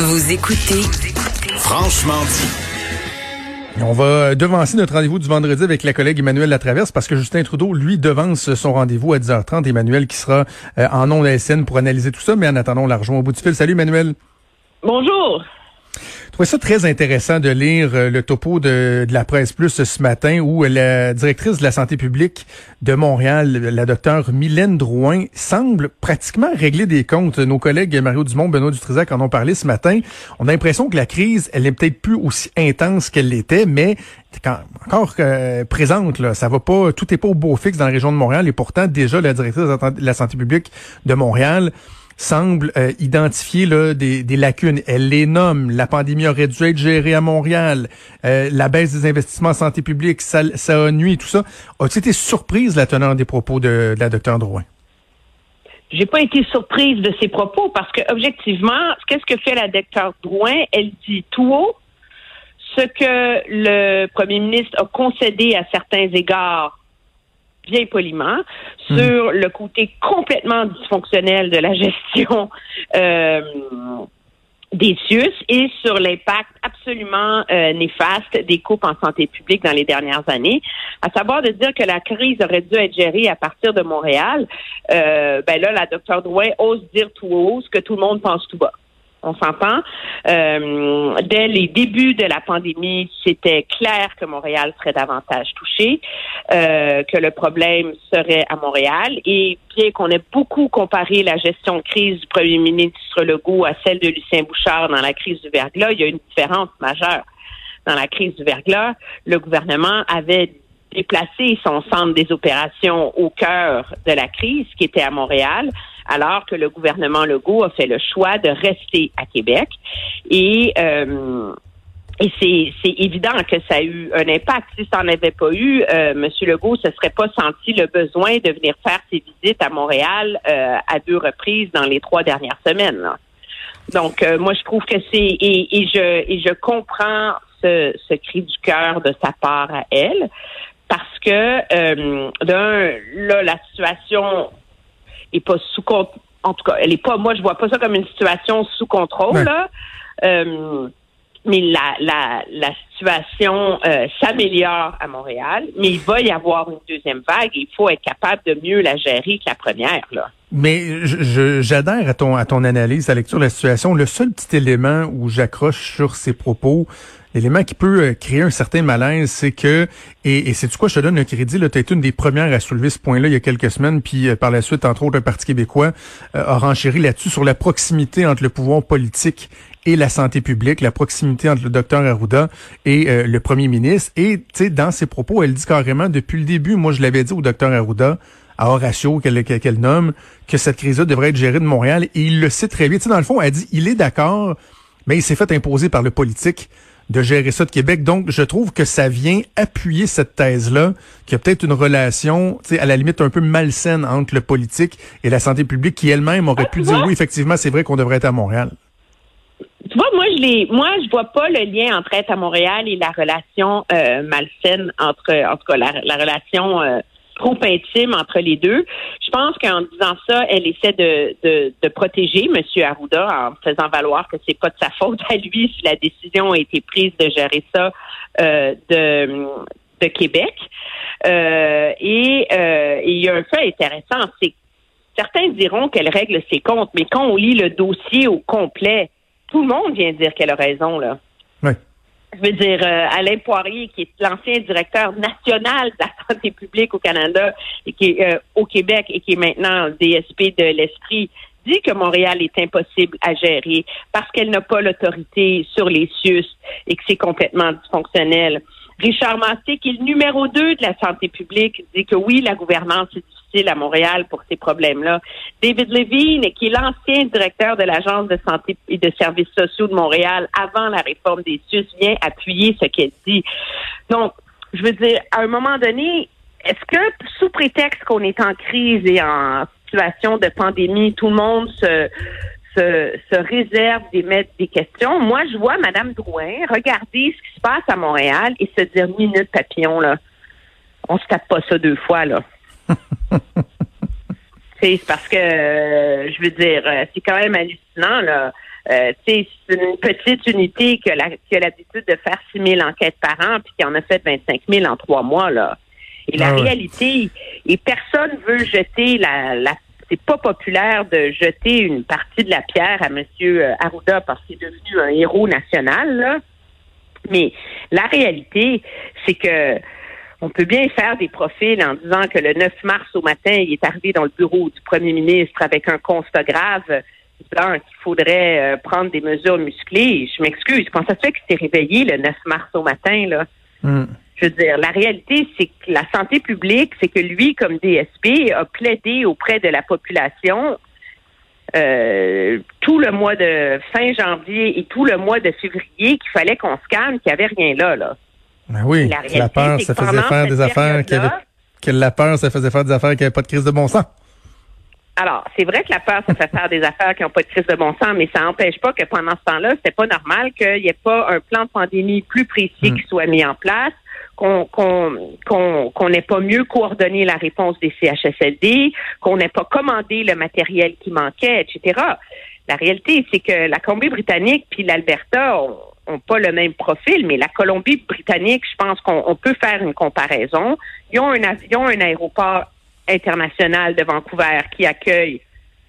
Vous écoutez Franchement dit. On va devancer notre rendez-vous du vendredi avec la collègue Emmanuel Latraverse parce que Justin Trudeau, lui, devance son rendez-vous à 10h30. Emmanuel qui sera euh, en nom de la SN pour analyser tout ça. Mais en attendant, on la rejoint au bout du fil. Salut Emmanuel. Bonjour. Je trouvais ça très intéressant de lire euh, le topo de, la presse plus ce matin où la directrice de la santé publique de Montréal, la docteure Mylène Drouin, semble pratiquement régler des comptes. Nos collègues Mario Dumont, Benoît Dutrisac en ont parlé ce matin. On a l'impression que la crise, elle est peut-être plus aussi intense qu'elle l'était, mais encore euh, présente. Là, ça va pas, tout est pas au beau fixe dans la région de Montréal et pourtant déjà la directrice de la santé publique de Montréal semble euh, identifier là, des, des, lacunes. Elle les nomme. La pandémie aurait dû être gérée à Montréal. Euh, la baisse des investissements en santé publique, ça, ça a nuit, tout ça. As-tu été surprise, la teneur des propos de, la docteure Drouin? J'ai pas été surprise de ses propos parce que objectivement, qu'est-ce que fait la docteure Drouin? Elle dit tout haut ce que le premier ministre a concédé à certains égards bien poliment, hmm. sur le côté complètement dysfonctionnel de la gestion euh, des CIUS et sur l'impact absolument euh, néfaste des coupes en santé publique dans les dernières années, à savoir de dire que la crise aurait dû être gérée à partir de Montréal. Euh, ben là, la docteur Drouin ose dire tout haut ce que tout le monde pense tout bas. On s'entend. Euh, dès les débuts de la pandémie, c'était clair que Montréal serait davantage touché, euh, que le problème serait à Montréal. Et bien qu'on ait beaucoup comparé la gestion de crise du premier ministre Legault à celle de Lucien Bouchard dans la crise du verglas, il y a une différence majeure. Dans la crise du verglas, le gouvernement avait déplacé son centre des opérations au cœur de la crise, qui était à Montréal alors que le gouvernement Legault a fait le choix de rester à Québec. Et euh, et c'est évident que ça a eu un impact. Si ça n'en avait pas eu, euh, M. Legault ne se serait pas senti le besoin de venir faire ses visites à Montréal euh, à deux reprises dans les trois dernières semaines. Donc, euh, moi, je trouve que c'est et, et, je et je comprends ce, ce cri du cœur de sa part à elle, parce que d'un là, la situation est pas sous contrôle. En tout cas, elle est pas. Moi, je vois pas ça comme une situation sous contrôle. Là. Euh, mais la, la, la situation euh, s'améliore à Montréal, mais il va y avoir une deuxième vague et il faut être capable de mieux la gérer que la première. Là. Mais j'adhère à ton, à ton analyse, à la lecture de la situation. Le seul petit élément où j'accroche sur ces propos, l'élément qui peut euh, créer un certain malaise, c'est que, et, c'est du quoi je te donne le crédit, tu as été une des premières à soulever ce point-là il y a quelques semaines, puis euh, par la suite, entre autres, le Parti québécois euh, a renchéri là-dessus sur la proximité entre le pouvoir politique et la santé publique, la proximité entre le docteur Arruda et le premier ministre. Et, tu sais, dans ses propos, elle dit carrément, depuis le début, moi je l'avais dit au docteur Arruda, à Horatio qu'elle nomme, que cette crise-là devrait être gérée de Montréal. Et il le sait très bien. Tu sais, dans le fond, elle dit, il est d'accord, mais il s'est fait imposer par le politique de gérer ça de Québec. Donc, je trouve que ça vient appuyer cette thèse-là, qu'il y a peut-être une relation, tu sais, à la limite un peu malsaine entre le politique et la santé publique, qui elle-même aurait pu dire oui, effectivement, c'est vrai qu'on devrait être à Montréal. Tu vois, moi, je les, moi, je vois pas le lien entre être à Montréal et la relation euh, malsaine entre, en tout cas, la, relation euh, trop intime entre les deux. Je pense qu'en disant ça, elle essaie de, de, de, protéger M. Arruda en faisant valoir que c'est pas de sa faute à lui si la décision a été prise de gérer ça euh, de, de Québec. Euh, et euh, il y a un fait intéressant, c'est certains diront qu'elle règle ses comptes, mais quand on lit le dossier au complet, tout le monde vient dire qu'elle a raison là. Je veux dire, euh, Alain Poirier, qui est l'ancien directeur national de la santé publique au Canada et qui est euh, au Québec et qui est maintenant DSP de l'Esprit, dit que Montréal est impossible à gérer parce qu'elle n'a pas l'autorité sur les CIUS et que c'est complètement dysfonctionnel. Richard Massé, qui est le numéro deux de la santé publique, dit que oui, la gouvernance est à Montréal pour ces problèmes-là. David Levine, qui est l'ancien directeur de l'Agence de santé et de services sociaux de Montréal avant la réforme des SUS, vient appuyer ce qu'elle dit. Donc, je veux dire, à un moment donné, est-ce que sous prétexte qu'on est en crise et en situation de pandémie, tout le monde se se, réserve d'émettre des questions? Moi, je vois Mme Drouin regarder ce qui se passe à Montréal et se dire minute papillon, là. On se tape pas ça deux fois, là. c'est parce que, euh, je veux dire, euh, c'est quand même hallucinant, là. Euh, c'est une petite unité qui a l'habitude de faire 6 000 enquêtes par an, puis qui en a fait 25 000 en trois mois, là. Et la ah réalité, et personne veut jeter la, la c'est pas populaire de jeter une partie de la pierre à M. Arruda parce qu'il est devenu un héros national. Là. Mais la réalité, c'est que on peut bien faire des profils en disant que le 9 mars au matin, il est arrivé dans le bureau du premier ministre avec un constat grave, disant qu'il faudrait euh, prendre des mesures musclées. Je m'excuse, comment ça se fait qu'il s'est réveillé le 9 mars au matin, là? Hmm. Je veux dire, la réalité, c'est que la santé publique, c'est que lui, comme DSP, a plaidé auprès de la population euh, tout le mois de fin janvier et tout le mois de février qu'il fallait qu'on se calme, qu'il n'y avait rien là. là. Ben oui, la, la peur, ça faisait faire des affaires que la peur, ça faisait faire des affaires qui n'avaient pas de crise de bon sens. Alors, c'est vrai que la peur, ça fait faire des affaires qui n'ont pas de crise de bon sens, mais ça n'empêche pas que pendant ce temps-là, c'était pas normal qu'il n'y ait pas un plan de pandémie plus précis hmm. qui soit mis en place, qu'on n'ait pas mieux coordonné la réponse des CHSLD, qu'on n'ait pas commandé le matériel qui manquait, etc. La réalité, c'est que la Colombie-Britannique puis l'Alberta ont, pas le même profil, mais la Colombie-Britannique, je pense qu'on peut faire une comparaison. Ils ont un avion, un aéroport international de Vancouver qui accueille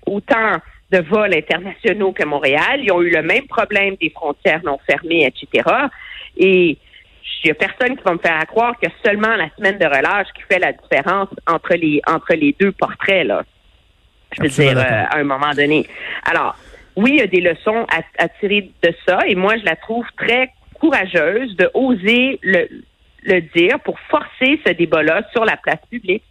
autant de vols internationaux que Montréal. Ils ont eu le même problème des frontières non fermées, etc. Et il n'y a personne qui va me faire croire que seulement la semaine de relâche qui fait la différence entre les entre les deux portraits là. Je veux dire euh, à un moment donné. Alors oui, il y a des leçons à, tirer de ça et moi je la trouve très courageuse de oser le, le dire pour forcer ce débat-là sur la place publique.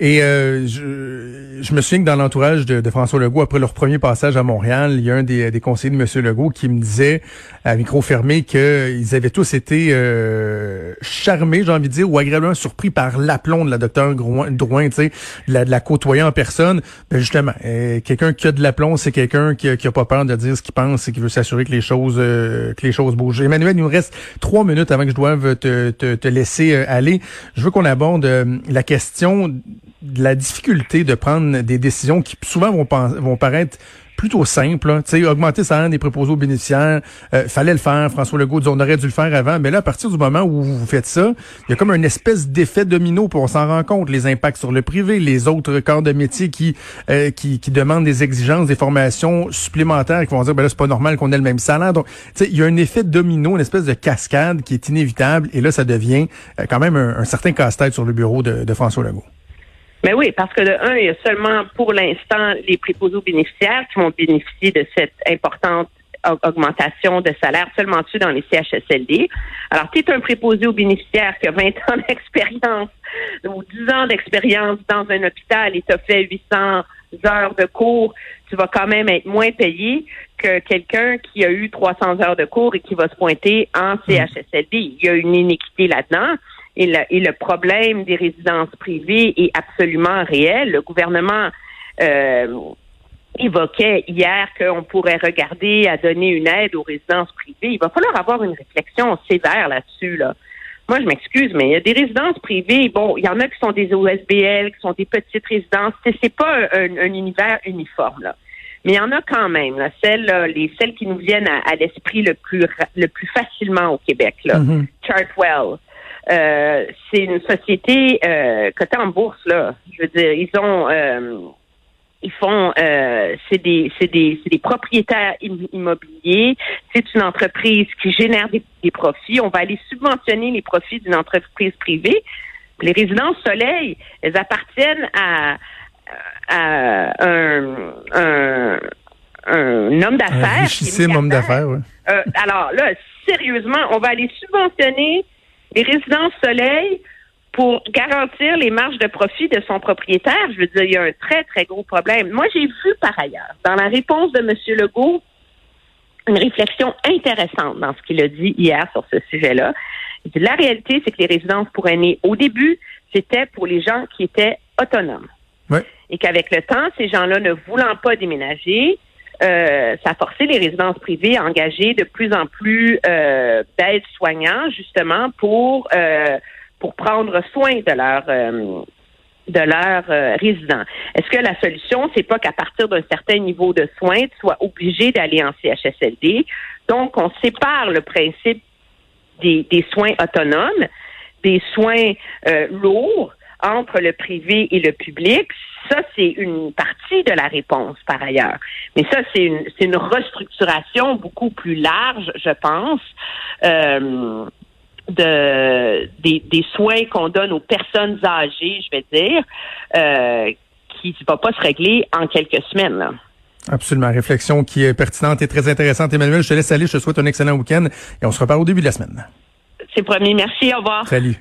Et euh, je, je, me souviens que dans l'entourage de, de, François Legault, après leur premier passage à Montréal, il y a un des, des conseillers de M. Legault qui me disait à micro fermé qu'ils avaient tous été euh, charmés, j'ai envie de dire, ou agréablement surpris par l'aplomb de la docteure Drouin, tu sais, la, de la côtoyer en personne. Ben justement, euh, quelqu'un qui a de l'aplomb, c'est quelqu'un qui, qui a pas peur de dire ce qu'il pense et qui veut s'assurer que les choses euh, que les choses bougent. Emmanuel, il nous reste trois minutes avant que je doive te, te, te laisser aller. Je veux qu'on aborde la question de la difficulté de prendre des décisions qui souvent vont, vont paraître plutôt simple. Tu sais, augmenter ça des préposés aux bénéficiaires, euh, fallait le faire. François Legault dit on aurait dû le faire avant. Mais là, à partir du moment où vous faites ça, il y a comme une espèce d'effet domino pour on s'en rend compte. Les impacts sur le privé, les autres corps de métier qui, euh, qui, qui demandent des exigences, des formations supplémentaires, qui vont dire ben là c'est pas normal qu'on ait le même salaire. Donc, tu sais, il y a un effet domino, une espèce de cascade qui est inévitable. Et là, ça devient euh, quand même un, certain casse-tête sur le bureau de, de François Legault. Mais oui, parce que de un, il y a seulement pour l'instant les préposés aux bénéficiaires qui vont bénéficier de cette importante augmentation de salaire seulement dessus dans les CHSLD. Alors, tu es un préposé aux bénéficiaires qui a 20 ans d'expérience ou 10 ans d'expérience dans un hôpital et tu as fait 800 heures de cours, tu vas quand même être moins payé que quelqu'un qui a eu 300 heures de cours et qui va se pointer en mmh. CHSLD. Il y a une iniquité là-dedans. Et le, problème des résidences privées est absolument réel. Le gouvernement euh, évoquait hier qu'on pourrait regarder à donner une aide aux résidences privées. Il va falloir avoir une réflexion sévère là-dessus. Là. Moi, je m'excuse, mais il y a des résidences privées. Bon, il y en a qui sont des OSBL, qui sont des petites résidences. C'est pas un, univers uniforme. Là. Mais il y en a quand même, là, celles, les celles qui nous viennent à, l'esprit le plus le plus facilement au Québec. Là. Mm-hmm. Chartwell, euh, c'est une société euh, cotée en bourse là. Je veux dire, ils ont euh, ils font euh, c'est des c'est des c'est des propriétaires immobiliers. C'est une entreprise qui génère des, profits. On va aller subventionner les profits d'une entreprise privée. Les résidences Soleil, elles appartiennent à, à un, un, un homme d'affaires. Un homme d'affaires, oui. alors là, sérieusement, on va aller subventionner les résidences soleil pour garantir les marges de profit de son propriétaire. Je veux dire, il y a un très, très gros problème. Moi, j'ai vu par ailleurs, dans la réponse de M. Legault, une réflexion intéressante dans ce qu'il a dit hier sur ce sujet-là. La réalité, c'est que les résidences pour aînés, au début, c'était pour les gens qui étaient autonomes. Et qu'avec le temps, ces gens-là ne voulant pas déménager, euh, ça a forcé les résidences privées à engager de plus en plus euh, d'aides-soignants, justement, pour euh, pour prendre soin de leurs euh, de leurs euh, résidents. Est-ce que la solution, c'est pas qu'à partir d'un certain niveau de soins, tu sois obligé d'aller en CHSLD? Donc, on sépare le principe des, des soins autonomes, des soins euh, lourds entre le privé et le public. Ça, c'est une partie de la réponse, par ailleurs. Mais ça, c'est une, c'est une restructuration beaucoup plus large, je pense. Euh, de des, des soins qu'on donne aux personnes âgées, je vais dire, euh, qui ne va pas se régler en quelques semaines. Là. Absolument. Réflexion qui est pertinente et très intéressante. Emmanuel, je te laisse aller. Je te souhaite un excellent week-end et on se reparle au début de la semaine. C'est promis. Merci. Au revoir. Salut.